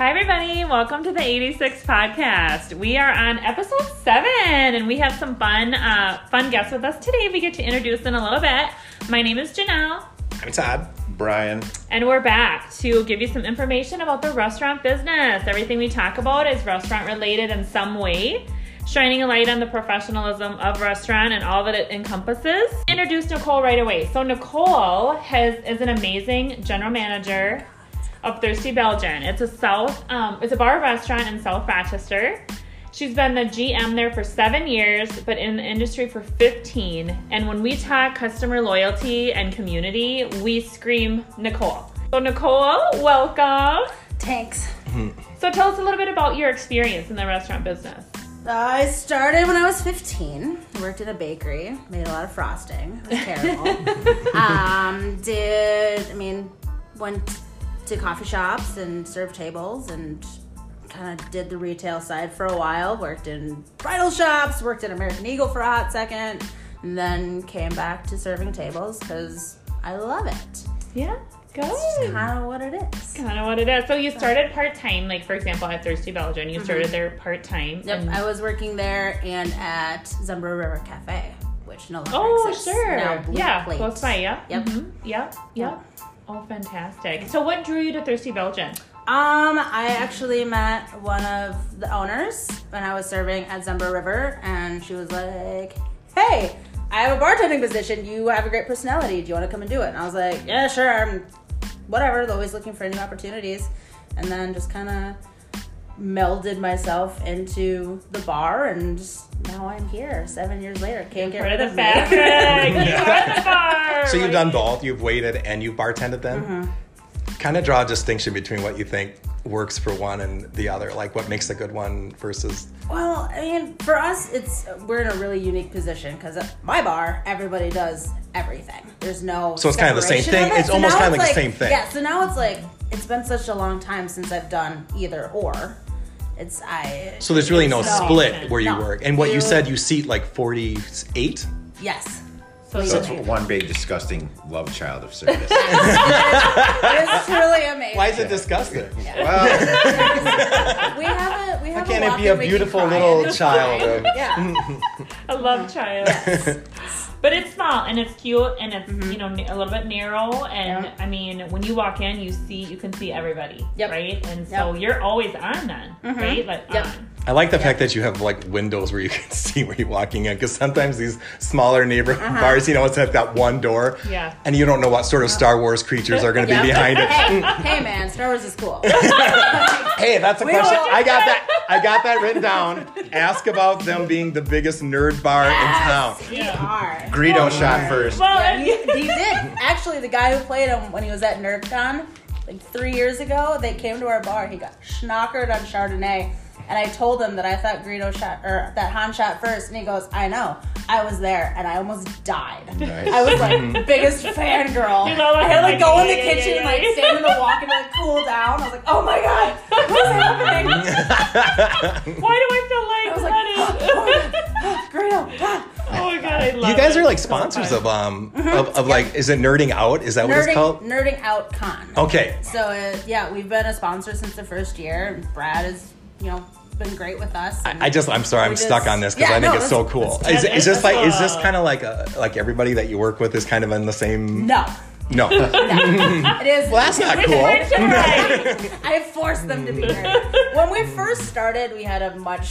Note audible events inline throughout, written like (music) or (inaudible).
Hi, everybody. Welcome to the 86 podcast. We are on episode seven, and we have some fun, uh, fun guests with us today. We get to introduce in a little bit. My name is Janelle, I'm Todd. Brian. and we're back to give you some information about the restaurant business. Everything we talk about is restaurant related in some way, shining a light on the professionalism of restaurant and all that it encompasses. Introduce Nicole right away. So Nicole has is an amazing general manager of Thirsty Belgian. It's a South, um, it's a bar restaurant in South Rochester. She's been the GM there for seven years, but in the industry for 15. And when we talk customer loyalty and community, we scream Nicole. So, Nicole, welcome. Tanks. So, tell us a little bit about your experience in the restaurant business. I started when I was 15. Worked in a bakery. Made a lot of frosting. It was terrible. (laughs) um, did I mean went to coffee shops and served tables and kind of did the retail side for a while. Worked in bridal shops. Worked at American Eagle for a hot second. And then came back to serving tables because I love it. Yeah, It's good. kind of what it is. Kind of what it is. So, you started part time, like for example, at Thirsty Belgian. You started there part time. Yep, I was working there and at Zumbro River Cafe, which no longer Oh, exists. sure. Now Blue yeah, Plate. close by. Yeah. Yep. Mhm. Yep. Yep. Oh, fantastic. So, what drew you to Thirsty Belgian? Um, I actually met one of the owners when I was serving at Zumbro River, and she was like, "Hey, I have a bartending position. You have a great personality. Do you want to come and do it?" And I was like, "Yeah, sure. I'm whatever. Always looking for new opportunities." And then just kind of melded myself into the bar, and now I'm here. Seven years later, can't get rid of of the me. fabric. you are the bar. So you've done both. You've waited and you've bartended then. Mm-hmm. Kind of draw a distinction between what you think works for one and the other. Like what makes a good one versus. Well, I mean, for us, it's we're in a really unique position because at my bar, everybody does everything. There's no So it's kind of the same thing? it. It's almost kind of it's like the same thing. Yeah. So now it's like it's been such a long time since I've done either or. It's I. So there's really no No. split where you No. work. And what you You- said, you seat like 48. Yes. So So it's one big disgusting love child of (laughs) service. It's truly amazing. Why is it disgusting? well, (laughs) (laughs) We have a we have can't a it be a that we can beautiful little child? fine. Yeah. a love child. But it's small and it's cute and it's mm-hmm. you know a little bit narrow and Yeah. I mean when you walk in you see you can see everybody Yep. right and so Yep. you're always on then mm-hmm. right like Yep. on. I like the fact that you have like windows where you (laughs) can see where you're walking in because sometimes these smaller neighborhood Uh-huh. bars, you know, it's have got one door. Yeah. And you don't know what sort of Star Wars creatures are going (laughs) to Yeah. be behind it. Hey, (laughs) hey, man, Star Wars is cool. Hey, that's a We question. I got that. I got that written down. Ask about them being the biggest nerd bar in town. Yes, we are. Greedo shot first. Well, Yeah, he, he did. Actually, the guy who played him when he was at NerdCon, like three years ago, they came to our bar. He got schnockered on Chardonnay. And I told him that I thought Greedo shot, or that Han shot first. And he goes, I know. I was there and I almost died. Nice. I was like, (laughs) (laughs) biggest fangirl. You know, I had to like go in the yeah, yeah, kitchen yeah, and like stand in the walk and like cool down. I was like, oh my god, what's happening? (laughs) why do I feel like I was like, that Greedo, oh my god I love You guys it are like sponsors of um of, of like is it nerding out? Is that what it's called? nerding out con. Okay. So uh, yeah, we've been a sponsor since the first year. Brad has, you know, been great with us. and I just I'm sorry I'm we stuck on this because Yeah, I think no, it's so cool. that's- Is, it- is this like is this kind of uh, like a like everybody that you work with is kind of in the same no, no. (laughs) no, it is. Well, that's not cool. right. (laughs) I forced them to be nerdy. When we first started, we had a much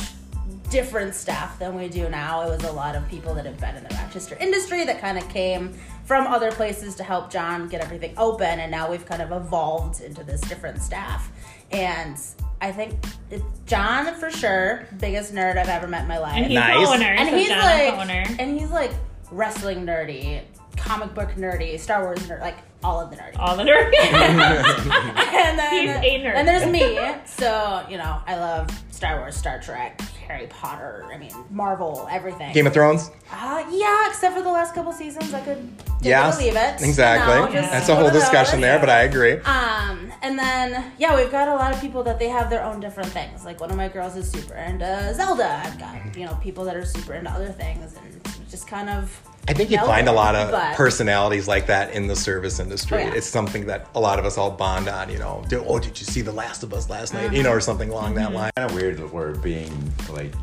different staff than we do now. It was a lot of people that have been in the Rochester industry that kind of came from other places to help John get everything open, and now we've kind of evolved into this different staff. And I think it's John for sure, biggest nerd I've ever met in my life. and he's Nice. the owner and so he's John's like, the owner and he's like wrestling nerdy, comic book nerdy, Star Wars nerd, like all of the nerdy. all the nerds (laughs) and then (laughs) He's a nerd. and there's me. So you know, I love Star Wars, Star Trek, Harry Potter. I mean, Marvel, everything. Game of Thrones? uh, yeah, except for the last couple seasons, I could take Yeah. it leave it. Exactly. You know, That's a whole discussion there, but I agree. Um, and then yeah, we've got a lot of people that they have their own different things. Like one of my girls is super into Zelda. I've got you know people that are super into other things, and just kind of I think you Melted, find a lot of but- personalities like that in the service industry. Oh, yeah. It's something that a lot of us all bond on. You know, Do- oh, did you see The Last of Us last night? Uh-huh. You know, or something along that line. Kind of weird that we're being like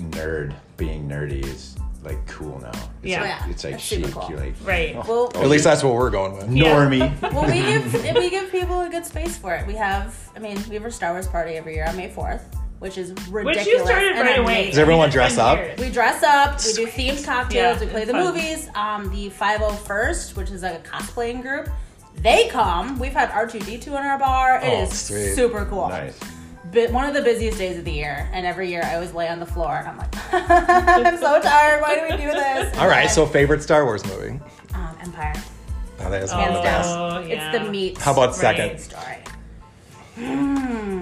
nerd, being nerdy is like cool now. It's Yeah. like, Yeah, it's like that's super chic. cool. You're like Right. oh, Well, At least that's what we're going with. Yeah. normie. well, we give we give people a good space for it. We have, I mean, we have a Star Wars party every year on May fourth, which is ridiculous. Which you started and right away. Does everyone I mean, dress up? We dress up. We do themed cocktails. Yeah, we play the fun. movies. Um, the 501st, which is like a cosplaying group, they come. We've had R2D2 in our bar. It Oh, is sweet. super cool. nice. But one of the busiest days of the year, and every year I always lay on the floor and I'm like, (laughs) (laughs) I'm so tired. Why do we do this? All right, And so favorite Star Wars movie? um, Empire. Oh, that is Oh, one of the best. yeah. It's the meat. How about Right. second? story? Hmm.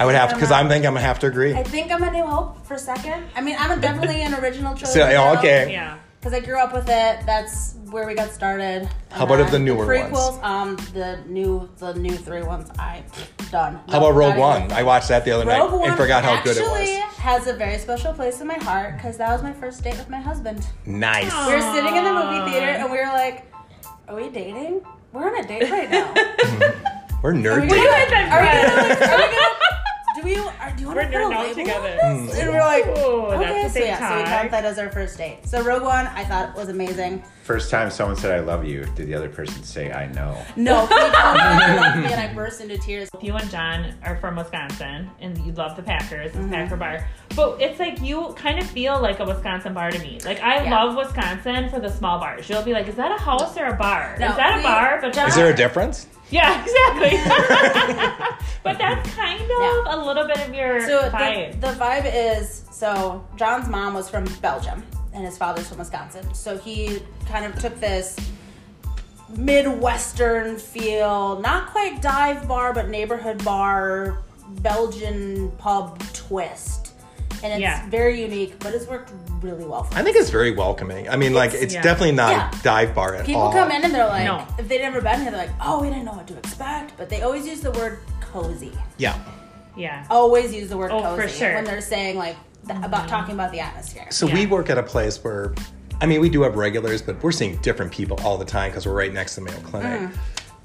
I would have to because I'm I'm thinking I'm gonna have to agree. I think I'm a New Hope for a second. I mean, I'm definitely an original trilogy. (laughs) So, oh, okay. Yeah. Because I grew up with it. That's where we got started. How about of And the then newer prequels? Um, the new, the new three ones. I done. How about Rogue not even. One? I watched that the other Rogue night One and forgot how good it actually has a very special place in my heart because that was my first date with my husband. Nice. We were sitting in the movie theater and we were like, "Are we dating? We're on a date right now. (laughs) We're Are we nerd. gonna, You guys been are we gonna, like, are we gonna, do we? Are, do you want We're to put a nerding out label together. on this? Hmm. And we're like, Ooh, that's okay, a so big yeah, so we talk. count that as our first date. So Rogue One, I thought was amazing. First time someone said I love you, did the other person say I know? No, he told me he loved me and I burst into tears. You and John are from Wisconsin and you love the Packers, it's Mm-hmm. Packer bar. But it's like you kind of feel like a Wisconsin bar to me. Like I Yeah. love Wisconsin for the small bars. You'll be like, is that a house or a bar? No, is that a bar? But John- Is there a difference? Yeah, exactly. (laughs) (laughs) but that's kind of Yeah. a little bit of your So vibe. the, the vibe is so John's mom was from Belgium and his father's from Wisconsin. So he kind of took this midwestern feel, not quite dive bar, but neighborhood bar, Belgian pub twist. And it's Yeah. very unique, but it's worked really well for him. I think it's very welcoming. I mean, like, It's- it's yeah. definitely not Yeah. a dive bar at People all. People come in and they're like, No. if they've never been here, they're like, oh, we didn't know what to expect. But they always use the word cozy. Yeah. yeah. Always use the word Oh, cozy for sure. when they're saying like th- about talking about the atmosphere. So we work at a place where, I mean, we do have regulars, but we're seeing different people all the time because we're right next to the Mayo Clinic. Mm.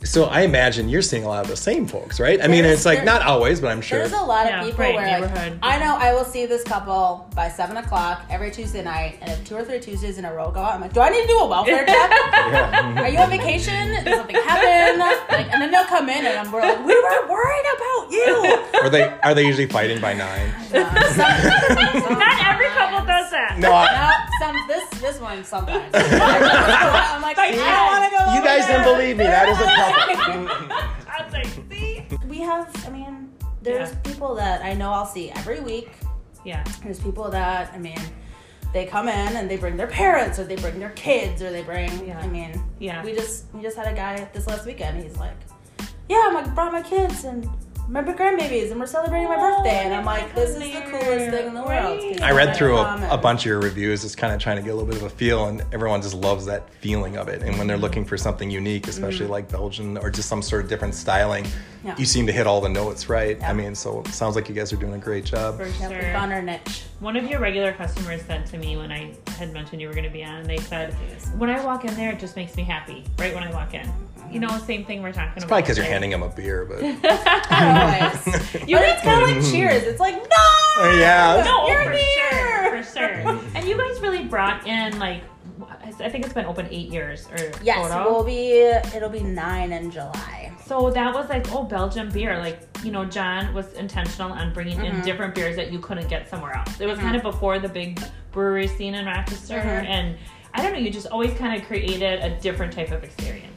So I imagine you're seeing a lot of the same folks, right? I mean, it's like not always, but I'm sure. There's a lot of Yeah, people right, where like. I know I will see this couple by seven o'clock every Tuesday night, and if two or three Tuesdays in a row go out, I'm like, do I need to do a welfare (laughs) check? Are you on vacation? Did something happen? Like, and then they'll come in, and I'm, we're like, we were worried about you. Are they are they usually fighting by nine? (laughs) Uh, some- some- Not every couple does that. No, I, No, some this this one sometimes. (laughs) I'm like, I don't want to go. you over guys there. didn't believe me. That is a couple. (laughs) I was like, see? We have. I mean, there's Yeah. people that I know I'll see every week. Yeah. There's people that I mean, they come in and they bring their parents or they bring their kids or they bring. Yeah. I mean, Yeah. We just we just had a guy this last weekend. He's like, yeah, I'm like brought my kids and my grandbabies and we're celebrating my birthday and I'm like, this is the coolest thing in the world. I read through a, a bunch of your reviews, just kind of trying to get a little bit of a feel, and everyone just loves that feeling of it. And when they're looking for something unique, especially like Belgian or just some sort of different styling, Mm-hmm. Yeah. you seem to hit all the notes right. Yeah. I mean, so it sounds like you guys are doing a great job. For Yeah, we found our niche. One of your regular customers said to me when I had mentioned you were going to be on, and they said, when I walk in there, it just makes me happy, right when I walk in. You know, same thing we're talking about. Probably because you're handing them a beer, but (laughs) (laughs) Always. (laughs) You but it's kind of like Cheers. It's like no. Yeah. No, You're for here. sure, for sure. (laughs) And you guys really brought in like, I think it's been open eight years or Yes, total. we'll be. It'll be nine in July. So that was like, oh, Belgian beer. Like, you know, John was intentional on bringing Mm-hmm. in different beers that you couldn't get somewhere else. It was kind of before the big brewery scene in Rochester. Mm-hmm. And I don't know, you just always kind of created a different type of experience.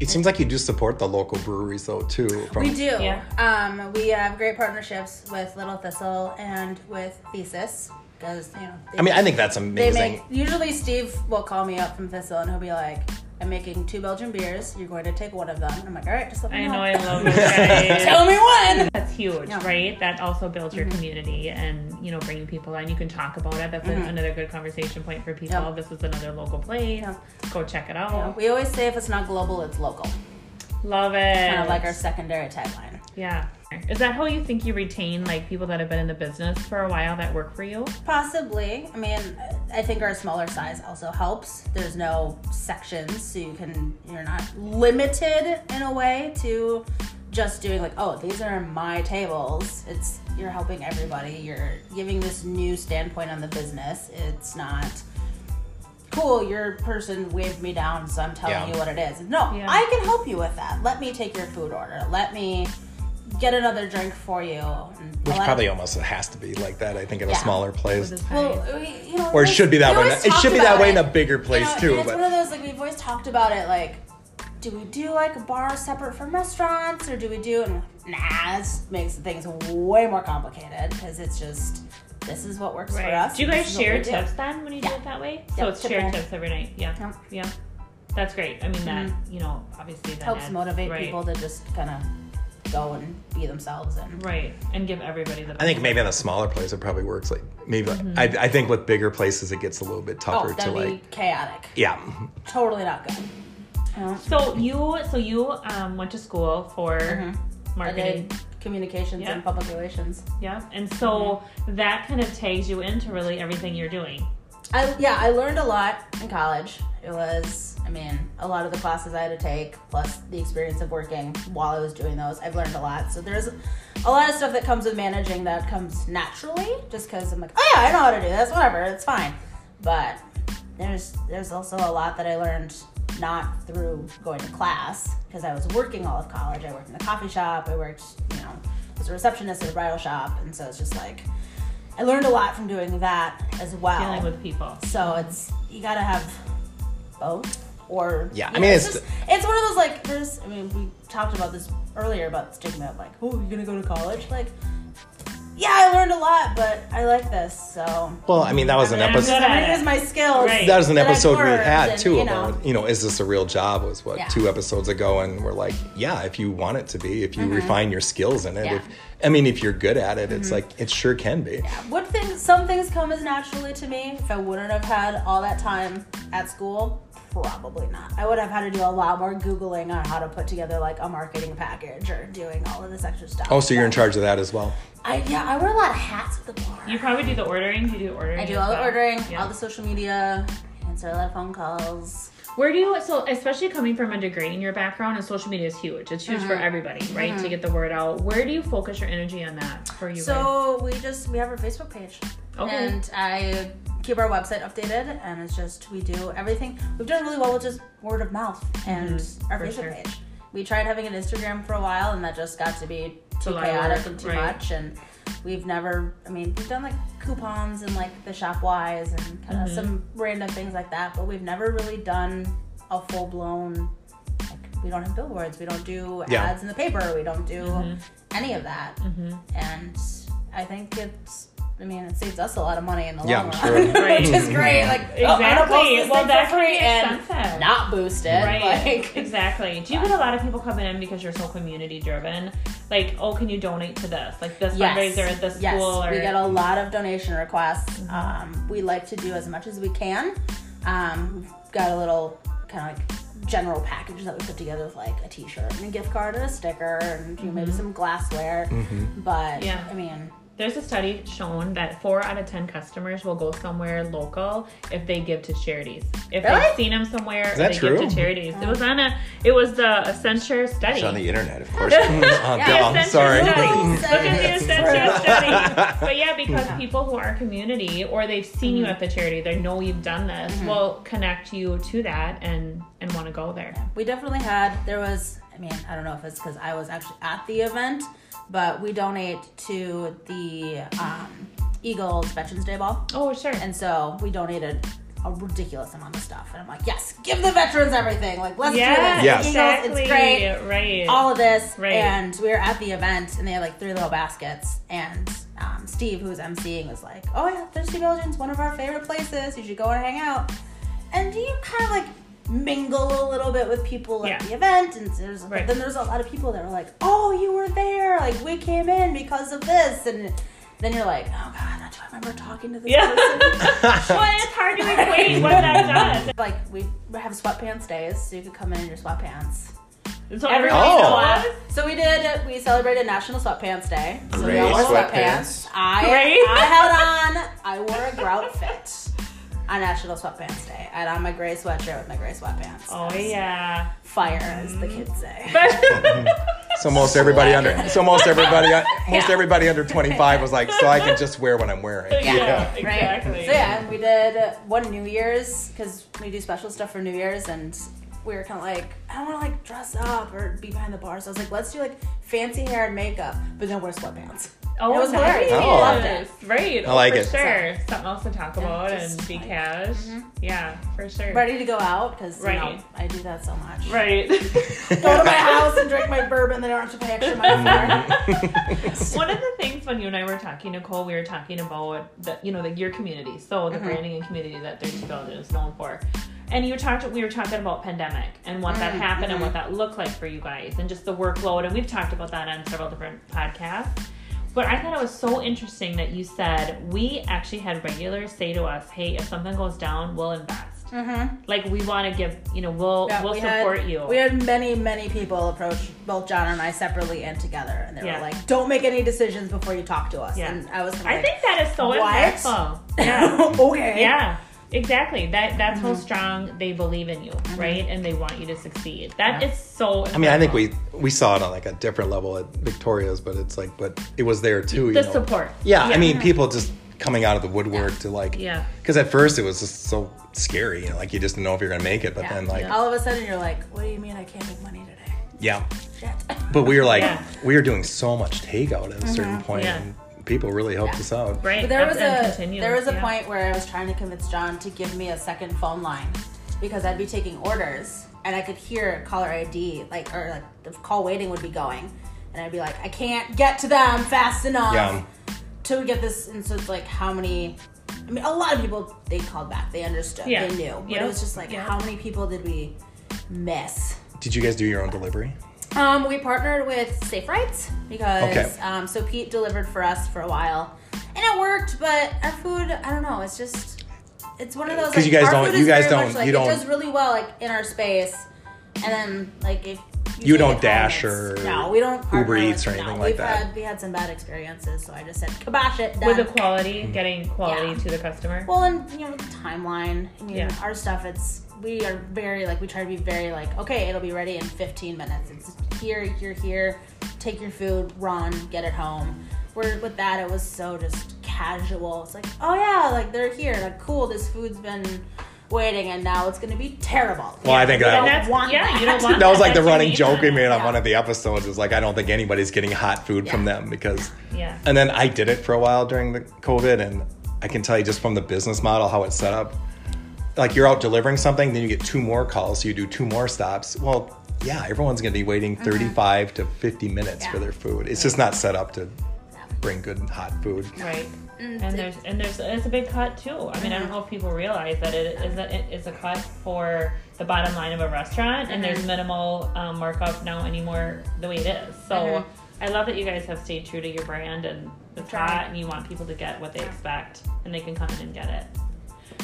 It seems like you do support the local breweries though too. From, We do. Yeah. Um, we have great partnerships with Little Thistle and with Thesis because you know. They, I mean, I think that's they amazing. make. Usually, Steve will call me up from Thistle and he'll be like, "I'm making two Belgian beers. You're going to take one of them." I'm like, "All right, just let me I know." know, I love. (laughs) Tell me one. That's huge, Yeah. Mm-hmm. right? That also builds your community and, you know, bringing people in. You can talk about it. That's a- another good conversation point for people. Mm-hmm. This is another local place. Yeah. Go check it out. We always say if it's not global, it's local. Love it. Kind of like our secondary tagline. Yeah. Is that how you think you retain like people that have been in the business for a while that work for you? Possibly. I mean, I think our smaller size also helps. There's no sections, so you can you're not limited in a way to just doing like, oh, these are my tables. It's you're helping everybody. You're giving this new standpoint on the business. It's not cool. Your person waved me down, so I'm telling Yeah. you what it is. No, Yeah. I can help you with that. Let me take your food order. Let me get another drink for you. Which let- probably almost has to be like that. I think in a smaller place, well, we- you know, or it should be that we way. always It should be that about way in a bigger place You know, too. and it's one of those like we've always talked about it. Like, do we do like a bar separate from restaurants, or do we do? And nah, this makes things way more complicated because it's just this is what works for us. Do you guys this is what share we do. tips then when you do it that way? So it's tip share tips every night. Yeah. Yep. Yeah. That's great. I mean that, you know, obviously that Mm-hmm. Helps adds- motivate right. people to just kind of go and be themselves and Right. And give everybody the I think maybe in a smaller place it probably works. Like maybe Mm-hmm. I, I think with bigger places it gets a little bit oh, tougher to that'd be like. chaotic. Yeah, Totally not good. Yeah. So you so you um, went to school for I marketing. communications Yeah. and public relations. Yeah. And so Mm-hmm. that kind of tags you into really everything you're doing. I yeah, I learned a lot in college. It was, I mean, a lot of the classes I had to take, plus the experience of working while I was doing those. I've learned a lot. So there's a lot of stuff that comes with managing that comes naturally, just because I'm like, oh yeah, I know how to do this. Whatever, it's fine. But there's there's also a lot that I learned not through going to class because I was working all of college. I worked in a coffee shop. I worked, you know, as a receptionist at a bridal shop, and so it's just like I learned a lot from doing that as well. Dealing with people. So it's you gotta have both, or Yeah, I mean, know, it's- just, it's one of those like there's. I mean, we talked about this earlier about the stigma of like, oh, you're gonna go to college. Like, yeah, I learned a lot, but I like this, so well, I mean that was an I'm I'm just good episode. at I'm gonna it. use my skills. Right. That was an that episode we had and, too you know, about you know is this a real job? Was what Yeah. two episodes ago, and we're like, yeah, if you want it to be, if you refine your skills in it, Mm-hmm. Yeah. if I mean if you're good at it, it's mm-hmm. like it sure can be. Yeah. What things? Some things come as naturally to me. If I wouldn't have had all that time at school, probably not. I would have had to do a lot more googling on how to put together like a marketing package or doing all of this extra stuff. Oh, so you're in charge of that as well. I yeah, I wear a lot of hats at the bar. You probably do the ordering. Do you do ordering? I do as all the ordering, Yeah. all the social media, answer a lot of phone calls. Where do you so especially coming from a degree in your background and social media is huge. It's huge for Mm-hmm. everybody, right? To get the word out. Where do you focus your energy on that for you guys? So we just we have our Facebook page, Okay. and I keep our website updated, and it's just we do everything. We've done really well with just word of mouth and our for Facebook sure. page. We tried having an Instagram for a while, and that just got to be too a lot of chaotic and too right. much. And we've never, I mean, we've done like coupons and like the Shopwise and kind of Mm-hmm. some random things like that, but we've never really done a full blown. Like, we don't have billboards. We don't do Yeah. ads in the paper. We don't do Mm-hmm. any of that. And I think it's. I mean, it saves us a lot of money in the Yeah, long I'm run, sure. (laughs) which is great. Like, oh, I'm gonna Exactly. this Well, thing that free and expensive. not boost it. Right. Like, (laughs) exactly. Do you get a lot of people coming in because you're so community driven? Like, oh, can you donate to this? Like this fundraiser at this yes, school or we get a lot of donation requests. Mm-hmm. Um, we like to do as much as we can. Um, we've got a little kind of like general package that we put together with like a T-shirt and a gift card and a sticker and you know, maybe some glassware. But Mm-hmm. Yeah. I mean, There's a study shown that four out of ten customers will go somewhere local if they give to charities. If Really? they've seen them somewhere, that or they true? give to charities. It was oh. on a. It was the Accenture study. It's on the internet, of (laughs) course. (laughs) Oh, The dumb. Accenture Sorry. study. (laughs) Look at the says Accenture study. But yeah, because people who are community or they've seen you mm-hmm. at the charity, they know you've done this, mm-hmm. will connect you to that and and want to go there. we definitely had there was i mean i don't know if it's because i was actually at the event but we donate to the um, eagles veterans day ball Oh, sure. and so we donated a ridiculous amount of stuff and i'm like yes give the veterans everything like let's do this Yes. eagles exactly. it's great Right. all of this Right. and we were at the event and they had like three little baskets and um, steve who was emceeing was like oh yeah thirsty belgians one of our favorite places you should go and hang out and do you kind of like mingle a little bit with people at Yeah. the event and there's Right. then there's a lot of people that were like oh you were there like we came in because of this and then you're like oh god I do i remember talking to this Yeah. person (laughs) well, it's hard to explain what that (laughs) does. like we have sweatpants days so you could come in in your sweatpants So Everybody everybody Oh. So we did. We celebrated National Sweatpants Day. So we all wore sweatpants. I Gray? I had on. I wore a grout fit on National Sweatpants Day. I had on my gray sweatshirt with my gray sweatpants. Oh yeah. Fire, as the mm-hmm. kids say. (laughs) So most everybody under so most everybody (laughs) most everybody under 25 was like, so I can just wear what I'm wearing. yeah, Right. exactly. So yeah, we did one New Year's because we do special stuff for New Year's, and we were kind of like, I don't want to like dress up or be behind the bar. So I was like, let's do like fancy hair and makeup, but then wear sweatpants. Oh, It was nice. hilarious. Oh. Loved it. Right. I like oh, it. for Sure. Something else to talk Yeah, about and be like- cash. Mm-hmm. Yeah, for sure. Ready to go out because you know Right. I do that so much. Right. (laughs) Go to my house and drink my bourbon. They don't have to pay extra money for it. Mm-hmm. (laughs) (laughs) One of the things when you and I were talking, Nicole, we were talking about the you know the your community, so the mm-hmm. branding and community that Thirsty Belgian is known for. And you talked, we were talking about pandemic and what that happened and what that looked like for you guys, and just the workload. And we've talked about that on several different podcasts. But I thought it was so interesting that you said we actually had regulars say to us, "Hey, if something goes down, we'll invest. Mm-hmm. Like we want to give, you know, we'll Yeah, we'll we support had, you." We had many, many people approach both John and I separately and together, and they Yeah. were like, "Don't make any decisions before you talk to us." Yeah. And I was of I like, think that is so What? impactful. (laughs) Yeah. okay. Yeah, exactly. That that's Mm-hmm. how strong they believe in you, right? And they want you to succeed. That is so. I mean, I think we we saw it on like a different level at Victoria's, but it's like, but it was there too. You the know? support. Yeah, I mean, people just coming out of the woodwork to like, Yeah. Because at first it was just so scary, you know, like you just didn't know if you're gonna make it, but Yeah. then like, All of a sudden, you're like, "What do you mean I can't make money today?" yeah. Shit. But we were like, Yeah. we were doing so much takeout at a certain point, Yeah. and people really helped Yeah. us out. right. But there was a there was a yeah. point where I was trying to convince John to give me a second phone line because I'd be taking orders and I could hear caller ID like or like the call waiting would be going, and I'd be like, I can't get to them fast enough Yeah. to get this. And so it's like, how many? I mean, a lot of people they called back, they understood, Yeah. they knew, but Yeah. it was just like, Yeah. how many people did we miss? Did you guys do your own delivery? Um, we partnered with Safe Rights because Okay. um, so Pete delivered for us for a while, and it worked. But our food, I don't know, it's just it's one of those 'Cause like, you guys don't- you guys don't- like, you don't- it does really well like in our space, and then like if You take don't it Dash or no, we don't Uber Eats or anything no, like we've that. Had, we had some bad experiences, so I just said kibosh it. Done. with the quality, getting quality Yeah. to the customer. Well, and you know the timeline. I mean, Yeah. our stuff. It's we are very like we try to be very like okay, it'll be ready in 15 minutes. It's here, you're here. Take your food, run, get it home. Where with that, it was so just casual. It's like, oh yeah, like they're here. Like cool, this food's been waiting, and now it's gonna be terrible. Well, I think You that- don't that's want yeah, you don't (laughs) that. want That was like the running what you joke we made on Yeah. one of the episodes. Is like I don't think anybody's getting hot food from them because Yeah. And then I did it for a while during the COVID, and I can tell you just from the business model how it's set up. Like you're out delivering something, then you get two more calls, so you do two more stops. Well, yeah, everyone's going to be waiting 35 to 50 minutes for their food. It's just not set up to bring good hot food. Right. Mm, And there's and there's it's a big cut too. I mean, I don't know if people realize that it is a it is a cut for the bottom line of a restaurant, and there's minimal um, markup now anymore the way it is. So I love that you guys have stayed true to your brand and it's Right. hot, and you want people to get what they expect, and they can come in and get it.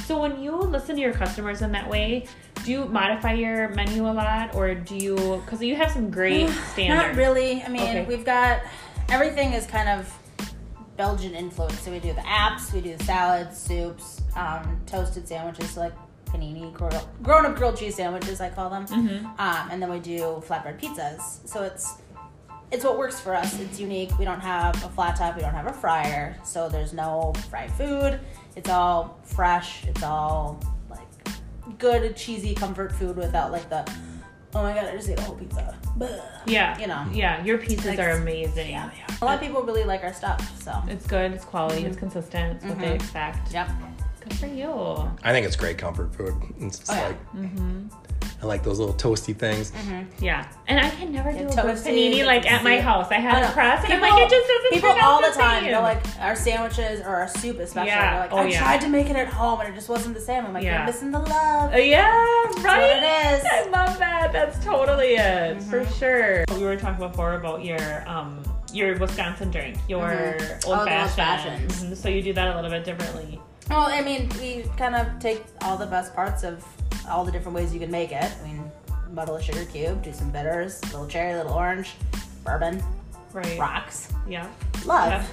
So when you listen to your customers in that way, do you modify your menu a lot, or do you? Because you have some great (sighs) standards. Not really. I mean, Okay. we've got everything is kind of Belgian influence. So we do the apps, we do the salads, soups, um, toasted sandwiches, so like panini, grown up grilled cheese sandwiches, I call them. Mm-hmm. Um, and then we do flatbread pizzas. So it's it's what works for us. It's unique. We don't have a flat top. We don't have a fryer. So there's no fried food. It's all fresh. It's all like good cheesy comfort food without like the oh my god I just ate a whole pizza. Bleh. Yeah, You know. Yeah, your pizzas Like- are amazing. Yeah, they are. A lot of people really like our stuff. So It's good. It's quality. It's mm-hmm. consistent. It's what they mm-hmm. expect. yep. Good for you. I think it's great comfort food. It's just Oh, yeah. like, mm-hmm. I like those little toasty things. Yeah, and I can never do Yeah, a good toasted, panini like at my house. I I have know. it pressed, and I'm like, it just doesn't. People turn out all the the time, same. they're like our sandwiches or our soup, especially. Yeah. They're like, Oh, I yeah. tried to make it at home and it just wasn't the same. I'm like, Yeah. you're missing the love. Uh, yeah, right. what it is. I love that. That's totally it for Mm-hmm. sure. We were talking before about your um your Wisconsin drink, your Mhm. Oh, old the fashioned. old-fashions. Mhm, So you do that a little bit differently. Well, I mean, we kind of take all the best parts of all the different ways you can make it. I mean, bottle of sugar cube, do some bitters, little cherry, little orange, bourbon, Right. rocks. Yeah. Love. Yeah.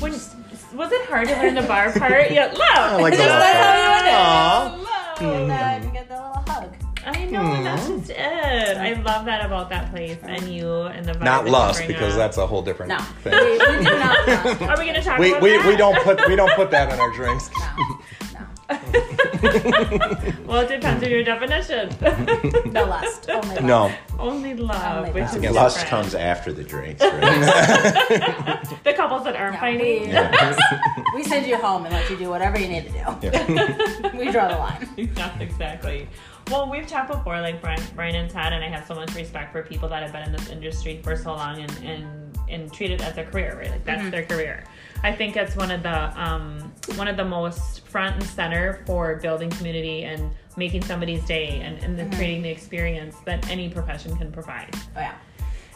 When was it hard to learn the bar part? Yeah, love. like the Just love like part. how you And then hmm. you get the little hug. I know, and that's hmm. just it. I love that about that place and you and the vibe Not that lust because up. that's a whole different No, thing. we, we do not love. Are we gonna talk We, about we, that? we don't put we don't put that in our drinks. No, no, (laughs) Well, it depends on your definition. (laughs) no lust. Only love. No. Only love, Only which love. is Lust different. comes after the drinks, right? (laughs) The couples that aren't No, fighting. we, Yeah. we send you home and let you do whatever you need to do. we draw the line. Yeah, exactly. Well, we've talked before, like Brian, Brian and Todd, and I have so much respect for people that have been in this industry for so long and and, and treat it as a career, right? Like that's mm-hmm. their career. I think it's one of the um, one of the most front and center for building community and making somebody's day and, and then creating the experience that any profession can provide. Oh yeah.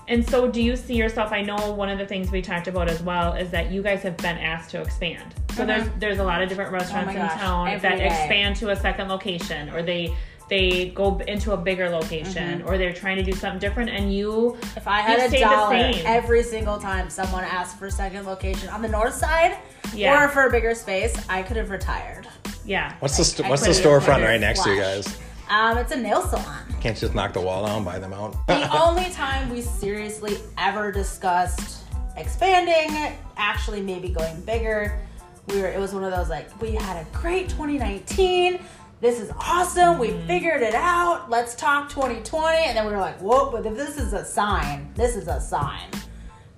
And so, do you see yourself? I know one of the things we talked about as well is that you guys have been asked to expand. So there's there's a lot of different restaurants Mm-hmm. Oh in gosh, town that day. expand to a second location, or they they go into a bigger location, Mm-hmm. or they're trying to do something different. And you, If I had a dollar every single time someone asked for a second location on the north side Yeah. or for a bigger space, I could have retired. yeah, What's the st- I what's the put it in storefront right next to you guys? Um, it's a nail salon. Can't you just knock the wall down, buy them out. the (laughs) only time we seriously ever discussed expanding, actually maybe going bigger, we were it was one of those like we had a great 2019. This is awesome. We Mm-hmm. figured it out. Let's talk 2020. And then we were like, whoa, but if this is a sign, this is a sign.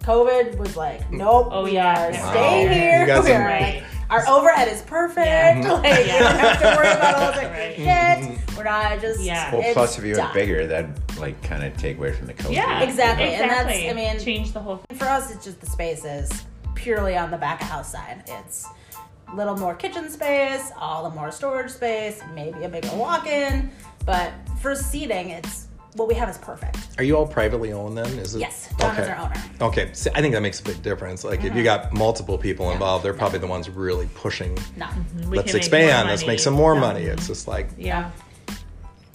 COVID was like, nope, Oh, yeah. are Wow. staying here. You guys we are- (laughs) are like, our overhead is perfect. Yeah. (laughs) Like, you don't have to worry about all this Right. shit. We're not just. Yeah. Well, it's plus if you done. went bigger, that'd like kind of take away from the COVID. yeah, Exactly, and that's- exactly. I mean- change the whole. thing. For us, it's just the spaces purely on the back of house side. It's a little more kitchen space, all the more storage space, maybe a bigger walk-in. But for seating, it's what we have is perfect. Are you all privately owned then? Is it? Yes, Don is our owner. Okay, See, I think that makes a big difference. Like Mm-hmm. if you got multiple people involved, they're probably the ones really pushing. No, We let's expand. Let's make some more Yeah. money. It's just like Yeah,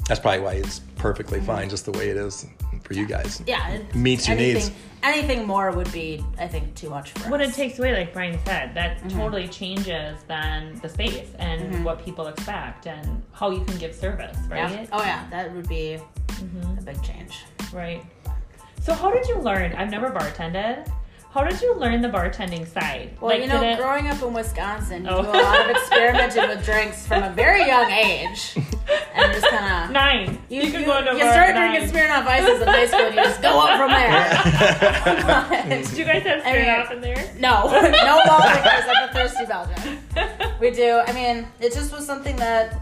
that's probably why it's perfectly Mm-hmm. fine, just the way it is for you guys. yeah, it, Meets your anything, needs. Anything more would be, I think, too much for what us. it takes away, like Brian said, that Mm-hmm. totally changes then the space and what people expect and how you can give service, right? Yeah. Oh yeah, that would be a big change. Right. So how did you learn? I've never bartended. How did you learn the bartending side? Well, you know, it- growing up in Wisconsin, you Oh. do a lot of experimenting with drinks from a very young age, and just kind of (laughs) nine. You, You, you, go into you bar start at nine. drinking Smirnoff Ices in high school and you just go up from there. (laughs) Did you guys have I mean- Smirnoff in there? no, (laughs) no malt liquors at the Thirsty Belgian. We do. I mean, it just was something that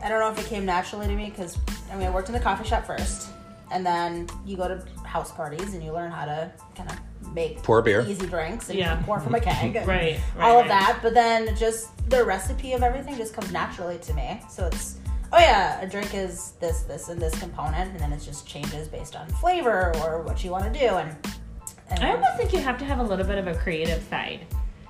I don't know if it came naturally to me because I mean I worked in the coffee shop first, and then you go to house parties and you learn how to kind of make Pour beer. easy drinks and Yeah. pour from a keg, (laughs) Right, right, all of right. that. But then just the recipe of everything just comes naturally to me. So it's oh yeah, a drink is this, this, and this component, and then it just changes based on flavor or what you want to do. And, and I almost think you have to have a little bit of a creative side.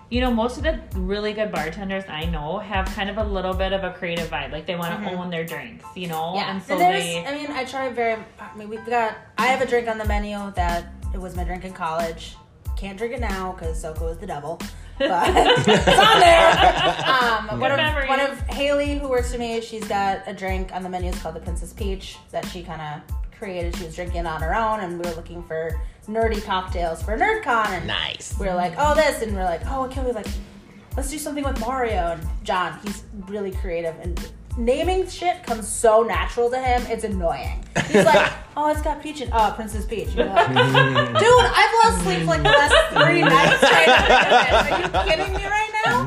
You know, most of the really good bartenders I know have kind of a little bit of a creative vibe. Like they want to own their drinks, you know? Mm-hmm. yeah, And so there's, they. I mean, I try very. I mean, we've got. I have a drink on the menu that it was my drink in college. Can't drink it now because SoCo is the devil. But (laughs) it's on there. Um, one, of, one of Haley, who works for me, she's got a drink on the menu. It's called the Princess Peach that she kind of created. She was drinking on her own, and we were looking for nerdy cocktails for NerdCon. And Nice. we were like, oh, this, and we are like, oh, what can we like? Let's do something with Mario and John. He's really creative and naming shit comes so natural to him. It's annoying. He's like, (laughs) oh, it's got peach and oh, Princess Peach. Like, Dude, I've lost sleep like the last three (laughs) nights trying to think of. Are you kidding me right now?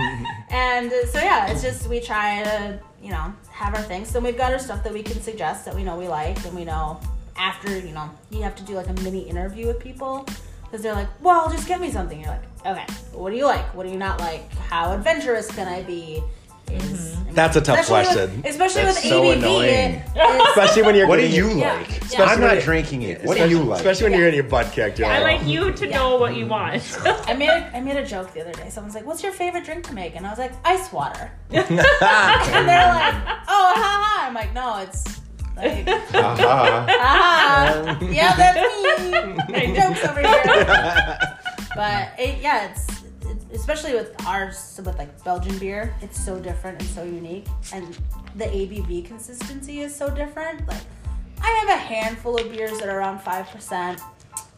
And uh, so yeah, it's just we try to you know have our things. So we've got our stuff that we can suggest that we know we like, and we know after you know you have to do like a mini interview with people because they're like, well, just get me something. You're like, okay, what do you like? What do you not like? How adventurous can I be? Is, I mean, That's a tough especially question. With, especially That's with so ABV, annoying. (laughs) Especially when you're What do you your- Yeah. like? Yeah. I'm Especially not when- drinking it. What do you like? Especially when you're getting your butt kicked. You're I like, like you to Yeah. know what you want. (laughs) I made a, (laughs) I made a joke the other day. Someone's like, "What's your favorite drink to make?" And I was like, "Ice water." and they're like, "Oh, ha ha!" I'm like, "No, it's Like, Aha. ah, yeah, that's me. Jokes over here. But it, yeah, it's it, especially with ours with like Belgian beer. It's so different and so unique, and the ABV consistency is so different. Like, I have a handful of beers that are around five percent.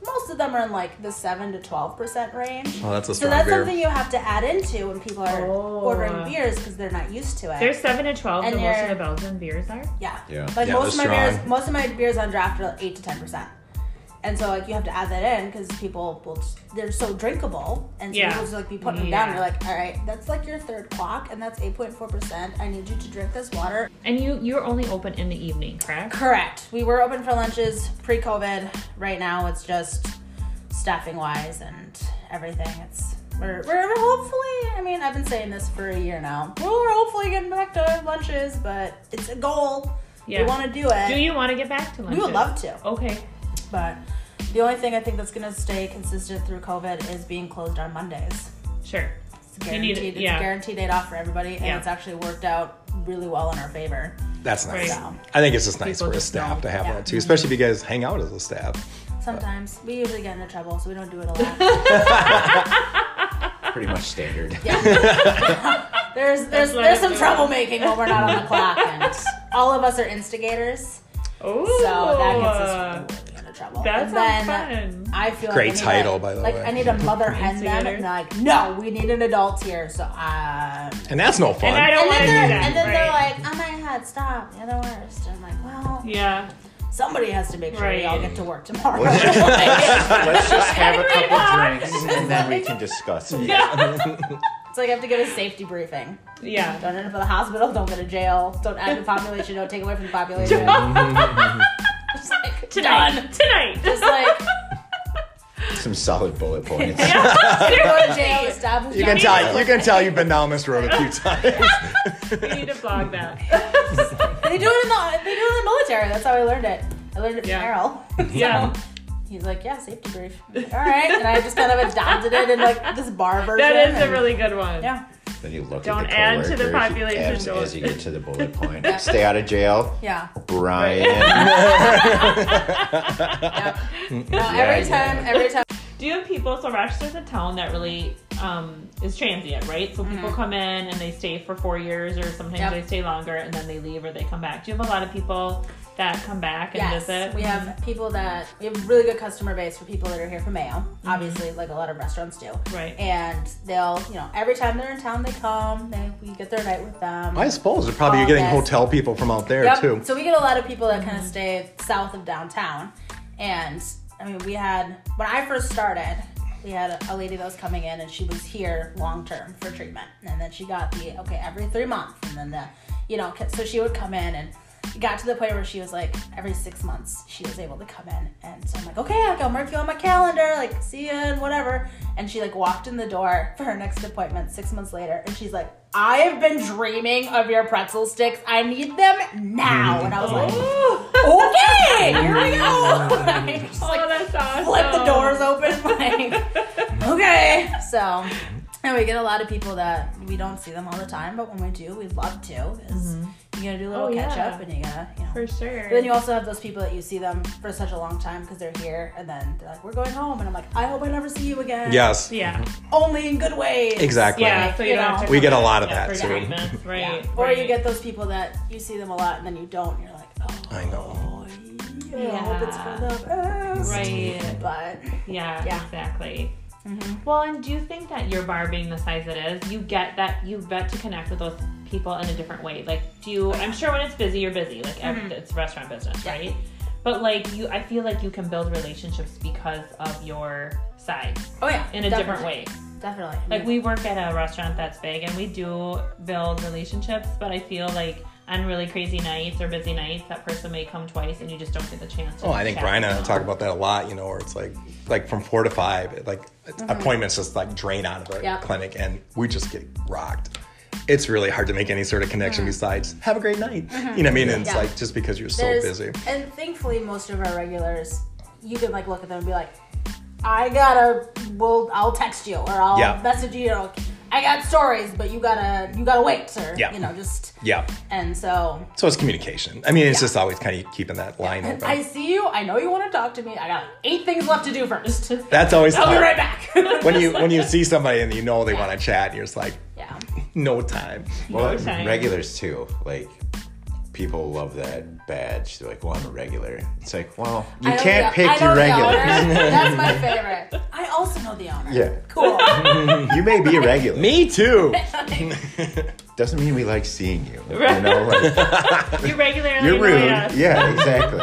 Most of them are in like the seven to twelve percent range. Oh, that's a So that's beer. something you have to add into when people are Oh. ordering beers because they're not used to it. There's seven to twelve. And the most of you're- the Belgian beers are. Yeah. Yeah. Like Yeah, most of my they're beers, most of my beers on draft are eight to ten percent, and so like you have to add that in because people will just, they're so drinkable, and so Yeah. people just like be putting them down. Yeah. You're like, all right, that's like your third clock, and that's eight point four percent. I need you to drink this water. And you you're only open in the evening, correct? Correct. We were open for lunches pre-COVID. Right now, it's just staffing wise and everything. It's we're, we're hopefully. I mean, I've been saying this for a year now. We're hopefully getting back to lunches, but it's a goal. Yeah. We want to do it. Do you want to get back to lunch? we would love to. Okay. But the only thing I think that's gonna stay consistent through COVID is being closed on Mondays. Sure. It's a You need it, guaranteed. it's a guaranteed date off for everybody, and Yeah. it's actually worked out really well in our favor. That's nice. Right. I think it's just nice People for a just staff know. to have Yeah. that too, especially if you guys hang out as a staff. Sometimes we usually get into trouble, so we don't do it a lot. (laughs) Pretty much standard. (laughs) there's there's there's some do. troublemaking when we're not on the clock, and all of us are instigators, Oh. so that gets us really into trouble. That And then fun. I feel Great like I need title, to- by the like, way. Like I need to mother (laughs) hen them, and they're like, no, we need an adult here. So um, And that's no fun. And I don't and want then to do they're that. and then they're like, oh my god, stop, you're the worst. And I'm like, well, yeah. somebody has to make sure we all get to work tomorrow. Let's just, (laughs) let's just have a couple drinks and then we (laughs) can discuss it. it's like I have to get a safety briefing. Yeah. Don't end up in the hospital. Don't go to jail. Don't add to the population. Don't take away from the population. Just like (laughs) Tonight. done. Tonight. Just like (laughs) Some solid bullet points. (laughs) go to jail. Establish You can your- tell you can tell you've been down this road a few times. we need to blog that. They do it in the they do it in the military. That's how I learned it. I learned it from Yeah. Errol. Yeah. He's like, yeah, safety brief. Like, All right, and I just kind of adopted it in like this bar version. That is a really good one. yeah, Then you look Don't at the add to the population, as, as you get to the bullet point. (laughs) Stay out of jail, yeah. Brian. (laughs) Yep. No, every yeah. time, every time. Do you have people? So Rochester's a town that really um, is transient, right? So people come in and they stay for four years, or sometimes Mm-hmm. Yep. they stay longer and then they leave or they come back. Do you have a lot of people that come back and Yes, visit? we have people that we have a really good customer base for people that are here for Mayo. Obviously, like a lot of restaurants do. Right. And they'll, you know, every time they're in town, they come. They we get their night with them. I suppose they're probably Oh, getting yes. hotel people from out there Yep. too. So we get a lot of people that kind of stay south of downtown. And I mean, we had when I first started, we had a, lady that was coming in, and she was here long term for treatment, and then she got the okay every three months, and then the, you know, so she would come in and. It got to the point where she was like every six months she was able to come in. And so I'm like okay I'll mark you on my calendar like see you and whatever. And she like walked in the door for her next appointment six months later. And she's like I have been dreaming of your pretzel sticks. I need them now. And I was like Oh, okay, here we go. Like, just oh, like that's awesome. flip the doors open, (laughs) like okay. So, and we get a lot of people that we don't see them all the time, but when we do, we love to. Because mm-hmm. you gotta do a little Oh, yeah. catch up, and you gotta, you know. For sure. But then you also have those people that you see them for such a long time because they're here, and then they're like, "We're going home," and I'm like, "I hope I never see you again." Yes. yeah. only in good ways. Exactly. Yeah. So you, You don't know. We get a lot of that, too. right? Yeah. Or right. you get those people that you see them a lot, and then you don't, and you're like, "Oh, I know. yeah, I hope it's for the best." right. But Yeah, Yeah. exactly. Mhm. Well, and do you think that your bar being the size it is, you get that you get to connect with those people in a different way? Like, do you? I'm sure when it's busy, you're busy. Like, ev- it's restaurant business, Mm-hmm. Yeah. right? But like you, I feel like you can build relationships because of your size oh yeah, in a different way. Definitely. Like we work at a restaurant that's big, and we do build relationships. But I feel like on really crazy nights or busy nights, that person may come twice, and you just don't get the chance. to Oh, I think chat Brian and with I them. talk about that a lot, you know, where it's like like from four to five, like appointments just like drain out of the Mm-hmm. Yep. clinic and we just get rocked. It's really hard to make any sort of connection besides have a great night. You know what I mean? And it's Mm-hmm. Yeah. like just because you're so there's- busy. And thankfully, most of our regulars, you can like look at them and be like, "I gotta, well, I'll text you or I'll Yeah. message you." Or, I got stories, but you gotta you gotta wait, sir. Yeah. You know, just Yeah. and so So it's communication. I mean, it's Yeah. just always kind of keeping that line open. I see you. I know you want to talk to me. I got eight things left to do first. (laughs) That's always I'll be right back. (laughs) when you when you see somebody and you know they want to chat, and you're just like, yeah. (laughs) no time. Well, time. regulars too. Like people love that badge. They're like, "Well, I'm a regular." It's like, well, you can't the- pick I know your the regulars. (laughs) That's my favorite. I also know the honor. Yeah. Cool. (laughs) you may be a regular. Me too. (laughs) Doesn't mean we like seeing you. Right. You know, like, You regularly you're annoy rude. us. Yeah, exactly.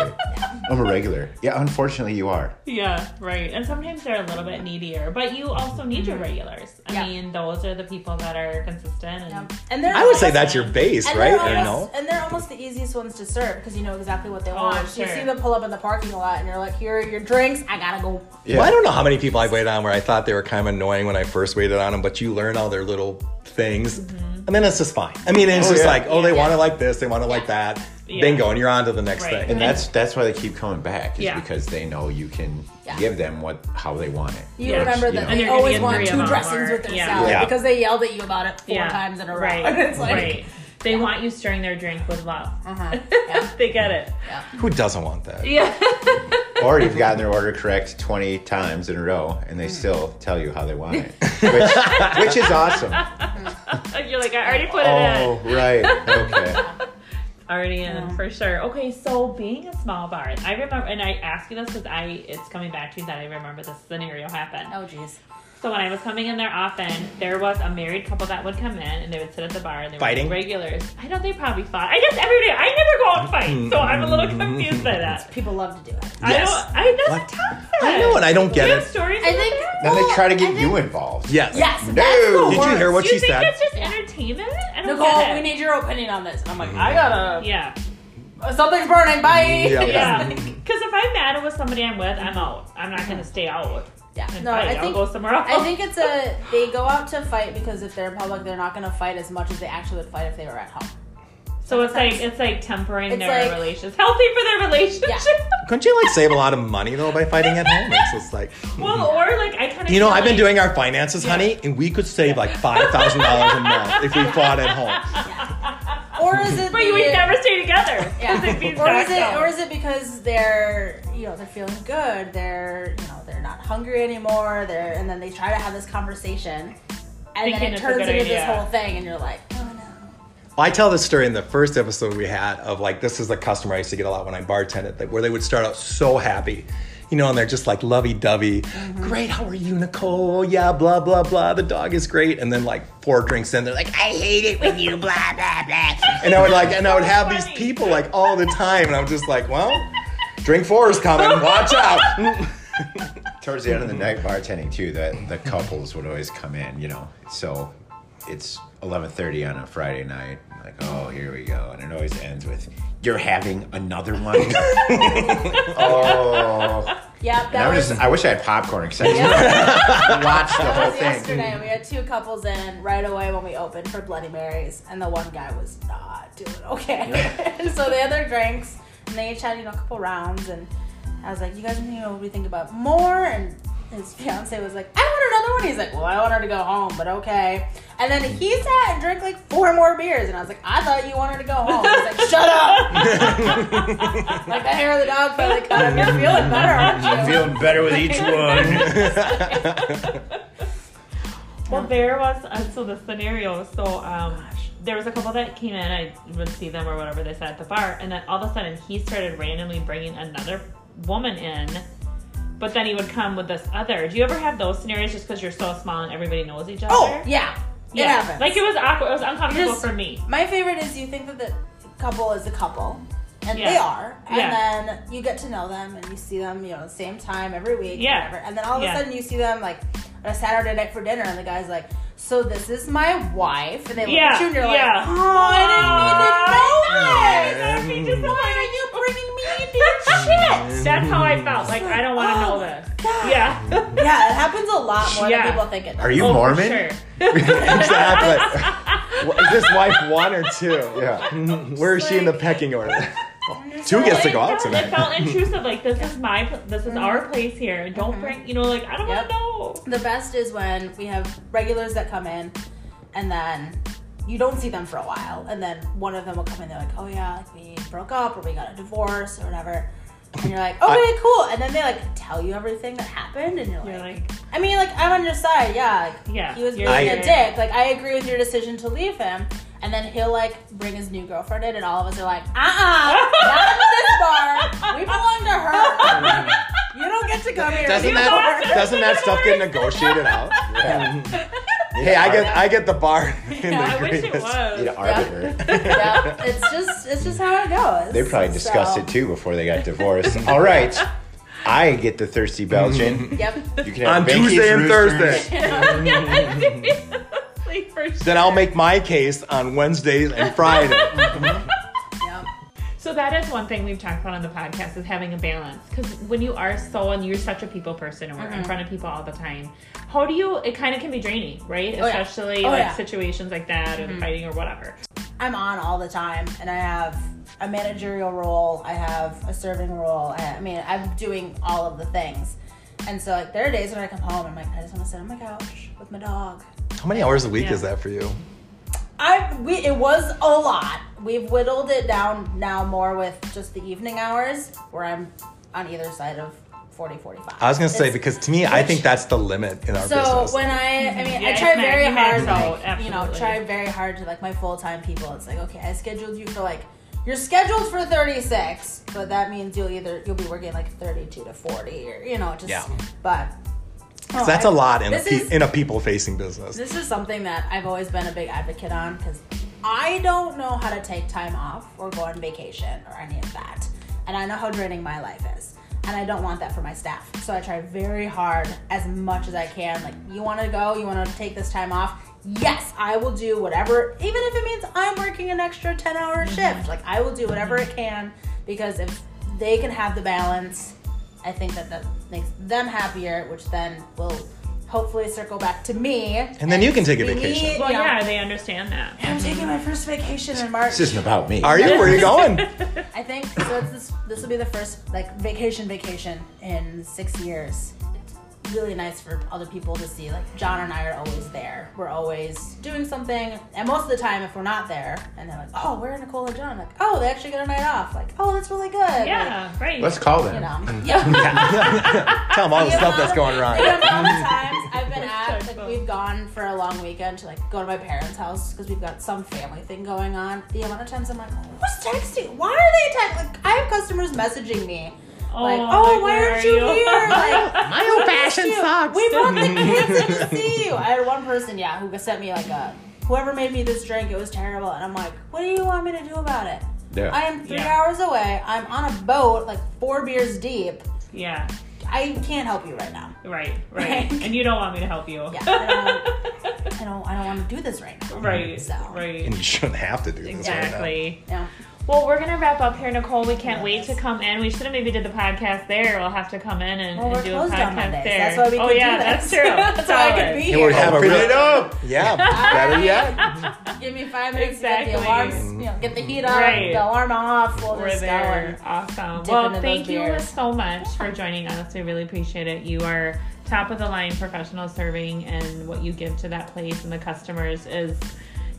I'm a regular. Yeah, unfortunately, you are. Yeah, right. And sometimes they're a little bit needier, but you also need your mm-hmm. regulars. I Yeah. mean, those are the people that are consistent and Yep. And they're I would say that's your base, and right? They're almost, no? And they're almost the easiest ones to serve because you know exactly what they Oh, want. So You see them pull up in the parking lot, and you're like, "Here are your drinks. I gotta go." Yeah. Well, I don't know how many people I've waited on where I thought they were kind of annoying when I first waited on them, but you learn all their little things, mm-hmm. and then it's just fine. I mean, it's Oh, just yeah. like, oh, they Yeah. want it like this, they want it like that. Yeah. Bingo, and you're on to the next Right. thing. And that's that's why they keep coming back. Is Yeah. because they know you can Yeah. give them what how they want it. You Yeah. remember You that know. And they you're always get want two dressings or- with their yeah. salad Yeah. because they yelled at you about it four Yeah. times in a row. Right. And (laughs) it's like, right. They want you stirring their drink with love. Uh-huh. (laughs) Yeah. they get it. Yeah. Who doesn't want that? Yeah. (laughs) Or you've gotten their order correct 20 times in a row and they Mm. still tell you how they want it, which, which is awesome. You're like, I already put it Oh, in. Oh, right. Okay. Already in Yeah. for sure. Okay, so being a small bar, I remember, and I ask you this because I it's coming back to me that I remember this scenario happened. Oh, jeez. So when I was coming in there often, there was a married couple that would come in and they would sit at the bar and they were Fighting? regulars. I know they probably fought. I guess every day. I never go out and fight, so I'm a little mm-hmm. confused by that. People love to do it. I Yes. don't. I that's What? tough. I know, and I don't Do get you have it. stories? I about think- that? Then they try to get you think- Yes. involved. Yes. No. That's the Did you worst. hear what she said? Do she you think said? that's just entertainment? I don't Nicole, get it. we need your opinion on this. And I'm like, mm-hmm. I gotta. yeah. Uh, something's burning. Bye. Yeah. Yeah. Because if I'm mad with somebody I'm with, I'm out. I'm not going to stay out. Yeah. And No, fight. I I'll think go somewhere else. I think it's a they go out to fight because if they're in public, they're not going to fight as much as they actually would fight if they were at home. so. It's Sense? like it's like tempering It's their like- relations, healthy for their relationship. Couldn't you like save a lot of money though by fighting at home? It's just like, (laughs) well, or like I kind of. you know, I've been doing our finances, honey, and we could save like five thousand dollars a month if we fought at home. Or is it? But you would never stay together. Yeah. Because they'd be or is it up. or is it because they're you know they're feeling good they're you know they're not hungry anymore they're and then they try to have this conversation and Thinking then it turns into idea. this whole thing and you're like oh no I tell this story in the first episode we had of like this is a customer I used to get a lot when I bartended, like, where they would start out so happy, you know, and they're just like lovey dovey. Mm-hmm. Great, how are you, Nicole? Yeah, blah blah blah. The dog is great, and then like four drinks in, they're like, I hate it when you blah blah blah. (laughs) And I would like, and I would have these people like all the time, and I'm just like, well, drink four is coming. (laughs) Watch out. (laughs) Towards the end of the night bartending too, the the couples would always come in, you know. So it's 11:30 on a Friday night. Like, oh, here we go, and it always ends with, "You're having another one." (laughs) oh, yeah that I was was just, I wish I had popcorn because I just watched the that whole was thing. yesterday we had two couples in right away when we opened for bloody marys and the one guy was not doing okay so they had their drinks and they each had you know a couple rounds and i was like you guys you know what do you think about more and his fiance was like, I want another one. He's like, Well, I want her to go home, but okay. And then he sat and drank like four more beers, and I was like, I thought you wanted to go home. He's like, (laughs) Shut up! (laughs) like the hair of the dog finally cut him. You're feeling better, aren't you? Feeling better with each (laughs) one. Well, there was uh, so the scenario. So um, there was a couple that came in. I would see them or whatever they said at the bar, and then all of a sudden he started randomly bringing another woman in. But then he would come with this other. Do you ever have those scenarios just because you're so small and everybody knows each other? Oh, yeah. It yeah. happens. Like it was awkward. It was uncomfortable Just- for me. My favorite is you think that the couple is a couple, and Yeah. they are, and Yeah. then you get to know them and you see them, you know, the same time every week, Yeah. whatever. And then all of Yeah. a sudden you see them like on a Saturday night for dinner, and the guy's like, "So this is my wife," and they look Yeah, at you and you're yeah. like, "Oh, I didn't That'd mean to know disappointing. this. Why are you bringing me (laughs) into your shit?" That's how I felt. Like I don't want to know oh, this. Yeah. Yeah, it happens a lot more Yeah. than people think it does. Are you Oh, for Mormon? Sure. (laughs) exactly. (laughs) Is this wife one or two? Yeah. Where is she in the pecking order? Two gets to go out felt- It felt intrusive. Like this is my, this is our place here. Don't bring, you know, like I don't Mm-hmm. Yep. want to know. The best is when we have regulars that come in and then you don't see them for a while, and then one of them will come in. They're like, "Oh yeah, like we broke up or we got a divorce or whatever," and you're like, "Okay, (laughs) cool." And then they like tell you everything that happened, and you're like, You're like, I mean, like I'm on your side, yeah. Like, Yeah, he was being a dick. Like I agree with your decision to leave him, and then he'll like bring his new girlfriend in, and all of us are like, uh uh (laughs) not in this bar. We belong to her. (laughs) you don't get to come here. Doesn't anymore." that (laughs) doesn't that stuff get negotiated out? Yeah. Hey, I get I get the bar in yeah, the I wish it agreement. Need was. an arbiter. yeah, it's just it's just how it goes. They probably discussed So, it too before they got divorced. All right. I get the thirsty Belgian. Yep. You can have On Tuesday and Roosters. Yeah, like sure. Then I'll make my case on Wednesdays and Fridays. (laughs) Yep. So that is one thing we've talked about on the podcast is having a balance. Because when you are so and you're such a people person and we're Mm-hmm. in front of people all the time, how do you? It kind of can be draining, right? Oh, yeah. Especially Oh, like yeah. Mm-hmm. situations like that or the fighting or whatever. I'm on all the time, and I have a managerial role. I have a serving role. I, I mean, I'm doing all of the things. And so, like, there are days when I come home, I'm like, I just want to sit on my couch with my dog. How many hours a week Yeah. is that for you? I we it was a lot. We've whittled it down now more with just the evening hours, where I'm on either side of 40, 45. I was gonna say because to me, I think that's the limit in our So business. So when I, I mean, Yeah, I try very you max hard, out, like, you know, try very hard to like my full time people. It's like, okay, I scheduled you for like, you're scheduled for 36, but that means you'll either you'll be working like 32 to 40, or you know, just. Yeah. But. 'Cause oh, that's I- a lot in a pe- is- in a people facing business. this is something that I've always been a big advocate on because I don't know how to take time off or go on vacation or any of that. And I know how draining my life is. And I don't want that for my staff. So I try very hard as much as I can. Like, you want to go, you want to take this time off. Yes, I will do whatever, even if it means I'm working an extra 10 hour mm-hmm. shift. Like, I will do whatever it can because if they can have the balance, I think that that makes them happier, which then will hopefully circle back to me. And then you can take a bring me, vacation. you Well, know, yeah, they understand that. I'm taking my first vacation in March. This isn't about me. Are you? Where are you going? (laughs) I think so. It's this this will be the first like vacation vacation in six years. It's really nice for other people to see. Like John and I are always there. We're always doing something, and most of the time, if we're not there, and they're like, "Oh, where are Nicole and John?" like, "Oh, they actually got a night off." Like, "Oh, that's really good." Like, Yeah, right. Let's call them. you know, (laughs) yeah. (laughs) Tell them all the The stuff that's going of- wrong. The amount of (laughs) times I've been at, like, we've gone for a long weekend to like go to my parents' house because we've got some family thing going on. The amount of times I'm like, who's texting? Why are they texting? Like, I have customers messaging me. Like, Oh, oh, like, why aren't are you, you?" here? (laughs) Like, My old missed fashioned you. sucks. We brought the (laughs) kids in to see you. I had one person, yeah, who sent me like a, whoever made me this drink, it was terrible. And I'm like, what do you want me to do about it? Yeah. I am three Yeah. hours away. I'm on a boat, like four beers deep. yeah, I can't help you right now. right, (laughs) right. and you don't want me to help you. Yeah, I don't, I don't, I don't want to do this right now. right, So. right. And you shouldn't have to do this right now. Exactly. Yeah. Well, we're gonna wrap up here, Nicole. We can't wait to come in. We should have maybe did the podcast there. We'll have to come in and, Well, and do a closed podcast on Mondays. there. That's why we oh yeah, do that's true. (laughs) That's why I could Solid. be It here. would have a Open real, it up. yeah, (laughs) better yet. (laughs) Give me five minutes Exactly. to get the alarms, you know, get the heat on, Right. the alarm off. We'll We're just there. and Awesome. Well, thank you beers. so much for joining us. We really appreciate it. You are top of the line professional serving, and what you give to that place and the customers is,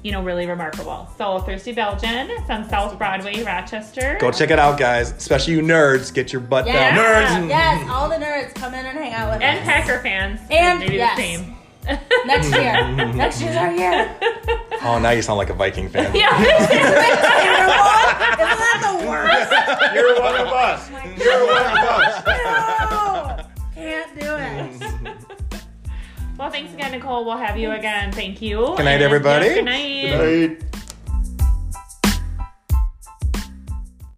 you know, really remarkable. So, Thirsty Belgian, it's on South Broadway, Rochester. Go check it out, guys. Especially you nerds. Get your butt Yeah. down. Nerds. Yes, all the nerds come in and hang out with and us. And Packer fans. And- maybe yes. the same. Next year. (laughs) Next year's our year. Oh, now you sound like a Viking fan. yeah. Isn't that the worst? You're one of us. You're one of us. Oh no. Can't do it. (laughs) well, thanks again, Nicole. We'll have you again. Thank you. Good night, And- everybody. Good night. Good night.